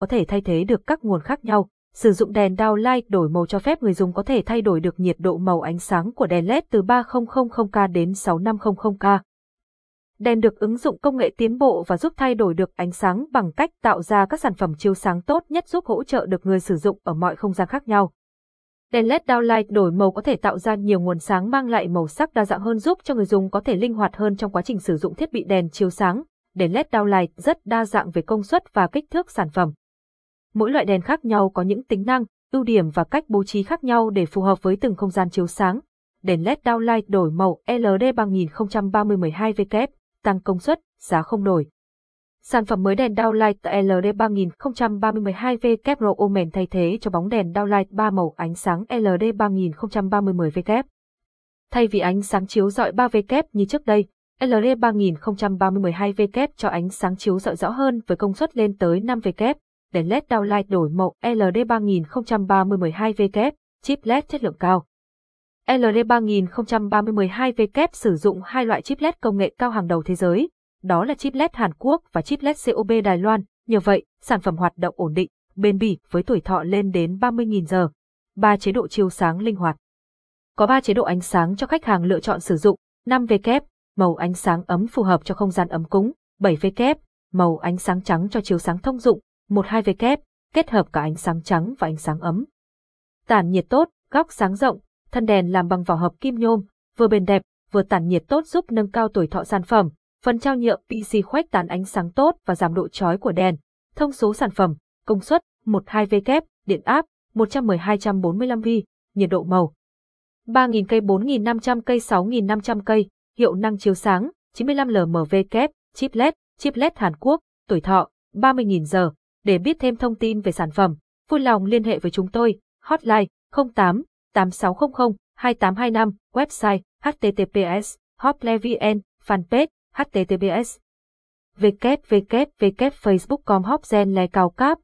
có thể thay thế được các nguồn khác nhau. Sử dụng đèn downlight đổi màu cho phép người dùng có thể thay đổi được nhiệt độ màu ánh sáng của đèn LED từ 3000K đến 6500K. Đèn được ứng dụng công nghệ tiến bộ và giúp thay đổi được ánh sáng bằng cách tạo ra các sản phẩm chiếu sáng tốt nhất giúp hỗ trợ được người sử dụng ở mọi không gian khác nhau. Đèn LED downlight đổi màu có thể tạo ra nhiều nguồn sáng mang lại màu sắc đa dạng hơn giúp cho người dùng có thể linh hoạt hơn trong quá trình sử dụng thiết bị đèn chiếu sáng. Đèn LED downlight rất đa dạng về công suất và kích thước sản phẩm. Mỗi loại đèn khác nhau có những tính năng, ưu điểm và cách bố trí khác nhau để phù hợp với từng không gian chiếu sáng. Đèn LED downlight đổi màu LD 3030 12W, tăng công suất, giá không đổi. Sản phẩm mới đèn downlight LD 3030 12W Pro Omen thay thế cho bóng đèn downlight 3 màu ánh sáng LD 3030 10W. Thay vì ánh sáng chiếu rọi 3W như trước đây, LD 3030 12W cho ánh sáng chiếu rọi rõ hơn với công suất lên tới 5W. Đèn LED downlight đổi màu LD 3030 12W, chip LED chất lượng cao. LD 3030 12W sử dụng hai loại chip LED công nghệ cao hàng đầu thế giới, đó là chip LED Hàn Quốc và chip LED COB Đài Loan. Nhờ vậy, sản phẩm hoạt động ổn định, bền bỉ với tuổi thọ lên đến 30.000 giờ. ba chế độ chiếu sáng linh hoạt. Có ba chế độ ánh sáng cho khách hàng lựa chọn sử dụng, 5W, màu ánh sáng ấm phù hợp cho không gian ấm cúng, 7W, màu ánh sáng trắng cho chiếu sáng thông dụng, một hai 12W, kết hợp cả ánh sáng trắng và ánh sáng ấm. Tản nhiệt tốt, góc sáng rộng, thân đèn làm bằng vỏ hợp kim nhôm, vừa bền đẹp, vừa tản nhiệt tốt giúp nâng cao tuổi thọ sản phẩm, Phần trao nhựa PC khuếch tán ánh sáng tốt và giảm độ chói của đèn. Thông số sản phẩm, công suất 12V kép, điện áp 110-245V, nhiệt độ màu 3.000 cây 4.500 cây 6.500 cây, hiệu năng chiếu sáng 95 lmv kép, chip LED, chip LED Hàn Quốc, tuổi thọ 30.000 giờ. Để biết thêm thông tin về sản phẩm, vui lòng liên hệ với chúng tôi, hotline 08 8600 2825, website https hoplevn, fanpage https www.facebook.com hopgenle cao cấp